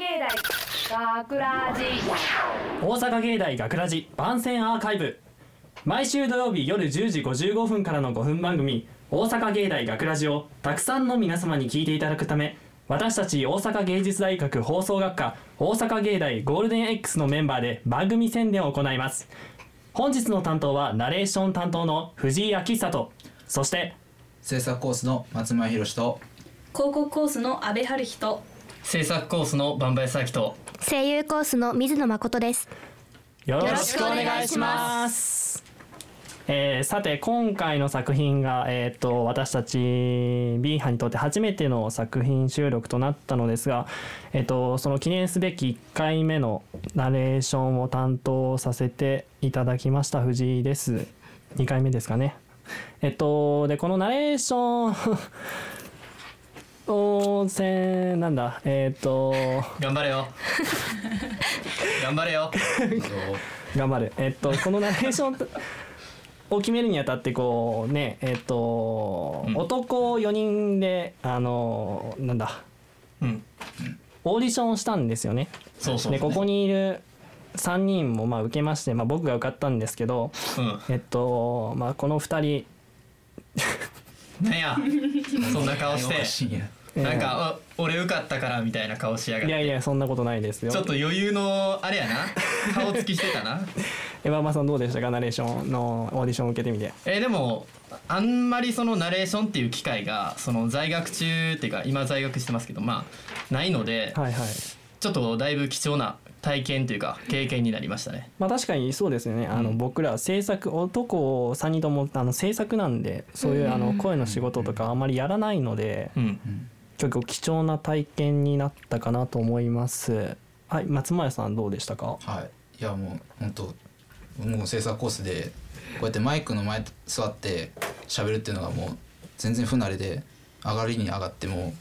芸大学ラジ。大阪芸大学ラジ番宣アーカイブ。毎週土曜日夜10時55分からの5分番組「大阪芸大学ラジをたくさんの皆様に聞いていただくため私たち大阪芸術大学放送学科大阪芸大ゴールデン X のメンバーで番組宣伝を行います。本日の担当はナレーション担当の藤井明久とそして制作コースの松前博と広告コースの阿部春人制作コースのバンバイサキと声優コースの水野誠です。よろしくお願いします。えーさて今回の作品が、えー、と私たち B 班にとって初めての作品収録となったのですが、えー、とその記念すべき1回目のナレーションを担当させていただきました藤井です。2回目ですかね。えっとでこのナレーションをせんなんだ。えっ、と。頑張れよ。頑張れよ。頑張る。えっと、このナレーション を決めるにあたって、こうね、えっと、うん。男4人で、あの、なんだ、うん。オーディションをしたんですよね。そうそう。で、ここにいる3人もまあ受けまして、まあ僕が受かったんですけど、うん。えっと、まあこの2人、なんや。そんな顔してなんかあ俺受かったからみたいな顔しやがって。いやいや、そんなことないですよ。ちょっと余裕のあれやな。顔つきしてたな。エヴァマさんどうでしたか、ナレーションのオーディションを受けてみて。えーでもあんまりそのナレーションっていう機会がその在学中っていうか今在学してますけどまあないのではいはい。ちょっとだいぶ貴重な体験というか経験になりましたね。まあ確かにそうですよね。あの、うん。僕ら制作男3人ともあの制作なんでそういうあの声の仕事とかあまりやらないので。うん結構貴重な体験になったかなと思います。はい松前さんどうでしたか？はい。いやもう本当もう制作コースでこうやってマイクの前座って喋るっていうのがもう全然不慣れで上がりに上がっても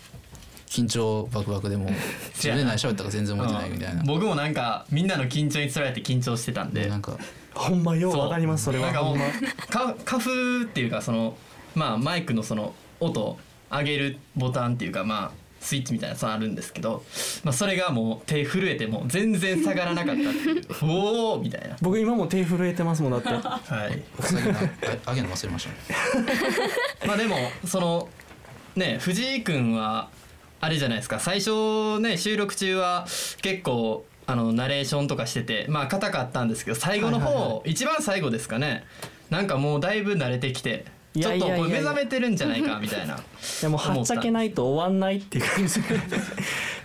緊張バクバクでも う。自分で何喋ったか全然覚えてないみたいな。うん。僕もなんかみんなの緊張につられて緊張してたんで。なんかほんまようわかりますそれは。なんかもうほんま。か 花粉っていうかそのまあマイクのその音上げるボタンっていうかまあスイッチみたいなやつあるんですけど、まあ、それがもう手震えても全然下がらなかったっていう。おおみたいな。僕今も手震えてますもんだって。はい。ああげるの忘れましたね。まあでもそのね藤井君はあれじゃないですか。最初ね収録中は結構あのナレーションとかしててまあ硬かったんですけど最後の方、はいはいは一番最後ですかね。なんかもうだいぶ慣れてきて。いちょっとこれ目覚めてるんじゃないかみたいな でもはっちゃけないと終わんないっていう感じ。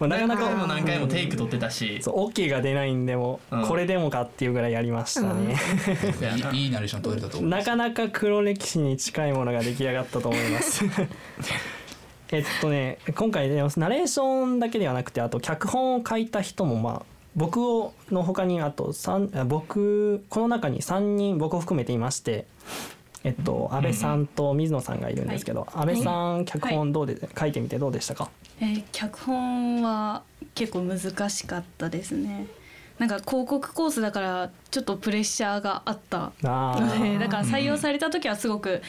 まあなかなか何回も何回もテイク取ってたしそう OK が出ないんでも、うんこれでもかっていうぐらいやりましたね。いいいいナレーション取れたと思うなかなか黒歴史に近いものが出来上がったと思います。えっとね今回ねナレーションだけではなくてあと脚本を書いた人もまあ僕をの他にあと僕この中に3人僕を含めていまして。えっと、安倍さんと水野さんがいるんですけど、安倍さん、脚本どうで、書い。てみてどうでしたか？えー脚本は結構難しかったですね。なんか広告コースだからちょっとプレッシャーがあったあのだから採用された時はすごく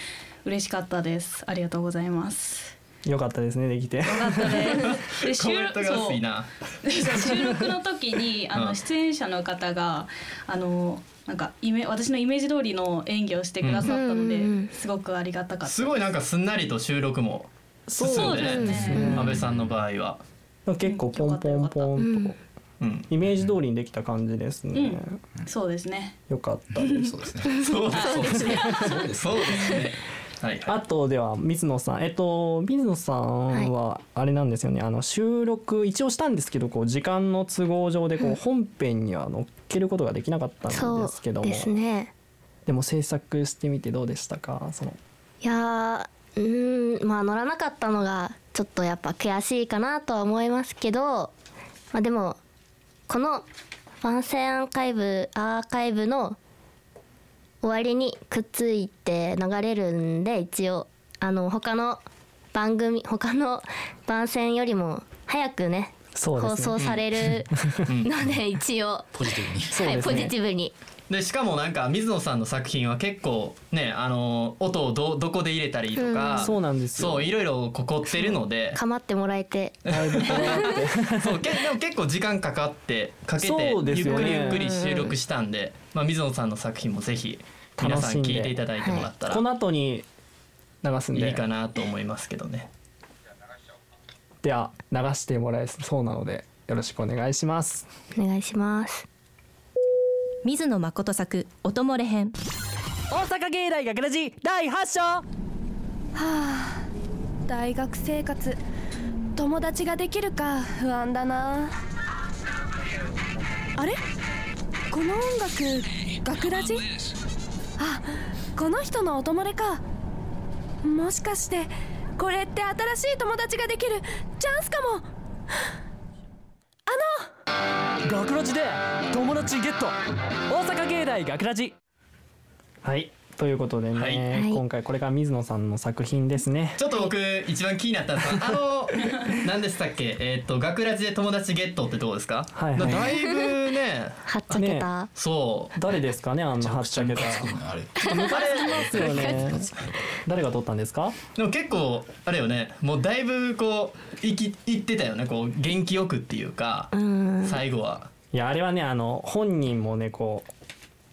嬉しかったです。ありがとうございますよかったですね、できて。よかったです。で コメントが薄いな。そう 収録の時にあうん。の出演者の方があのなんかイメ私のイメージ通りの演技をしてくださったので、うんうんうんすごくありがたかった。すごいなんかすんなりと収録も進んでそうですね。安倍さんの場合は、結構ポンポンポンと、うん、イメージ通りにできた感じですね。そうですね。よかったです。そうですね。そうですね。そうですねはいはい。あとでは水野さん。えっと水野さんはあれなんですよね、あの収録一応したんですけどこう時間の都合上でこう本編には載っけることができなかったんですけども。ですね。でも制作してみてどうでしたか？その。いやーうーんまあ乗らなかったのがちょっとやっぱ悔しいかなとは思いますけどまあでもこの番宣アーカイブアーカイブの終わりにくっついて流れるんで一応あの他の番組他の 番宣よりも早くねね。放送されるので 一応、ポジティブに。はい、ポジティブにでしかもなんか水野さんの作品は結構ねあの音をどどこで入れたりとか、そうなんですよ。そういろいろここってるので。構ってもらえて。そうけでも結構時間かかってかけて、そうゆっくりゆっくり収録したんで、まあ、水野さんの作品もぜひ皆さん聞いていただいてもらったらこの後に流すんで。いいかなと思いますけどね。では流してもらえそうなのでよろしくお願いします。お願いします水野誠作音漏れ編。大阪芸大学ラジ第8章。大学生活友達ができるか不安だな。あれ？この音楽学ラジ？あこの人の音漏れか。もしかしてこれって新しい友達ができるチャンスかも学ラジで友達ゲット。大阪芸大学ラジ。はい。ということでね、はい。はい今回これが水野さんの作品ですね。ちょっと僕一番気になったんですがあの何でしたっけ？えっ、と学ラジで友達ゲットってどうですか、はいはい。だいぶねはっちゃけた、そう。誰ですかねあんなはっちゃけた。あれ抜かれますよね。誰が撮ったんですか？でも結構あれよね。もうだいぶこういきいってたよね。こう元気よくっていうか、うん。最後は。いやあれはねあの本人もねこ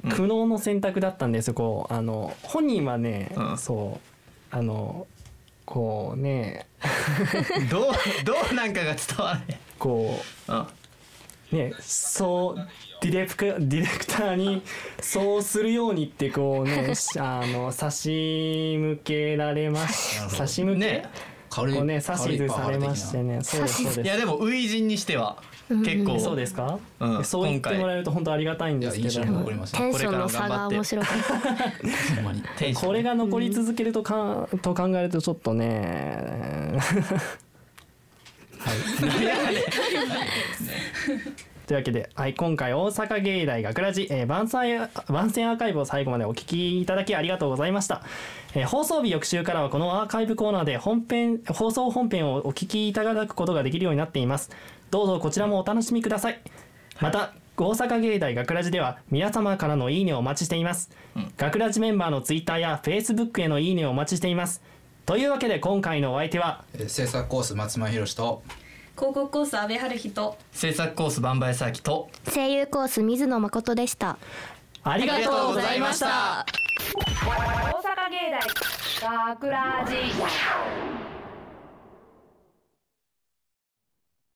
う苦悩の選択だったんですよ。こうあの本人はね、うん。そうあのこうね。どうどうなんかが伝わらへん。こうん。うねそうディレクディレクターにそうするようにってこうねし あの差し向けられまし差し向け、ねこうね指図されましてね。そうですそういです。やでも初陣にしては結構、そうですか、うんそう言ってもらえると本当ありがたいんですけど。テンションの差が面白かった。これが残り続けるとか、と考えるとちょっとね というわけで、はい、今回大阪芸大学ラジ、えー、番宣番宣アーカイブを最後までお聞きいただきありがとうございました、えー放送日翌週からはこのアーカイブコーナーで本編放送本編をお聞きいただくことができるようになっています。どうぞこちらもお楽しみください。また大阪芸大学ラジでは皆様からのいいねをお待ちしています、学ラジメンバーのツイッターやフェイスブックへのいいねをお待ちしていますというわけで今回のお相手はえー制作コース松間博と広告コース阿部春日と制作コースバンバイサーキと声優コース水野誠でした。ありがとうございました。大阪芸大学ラジ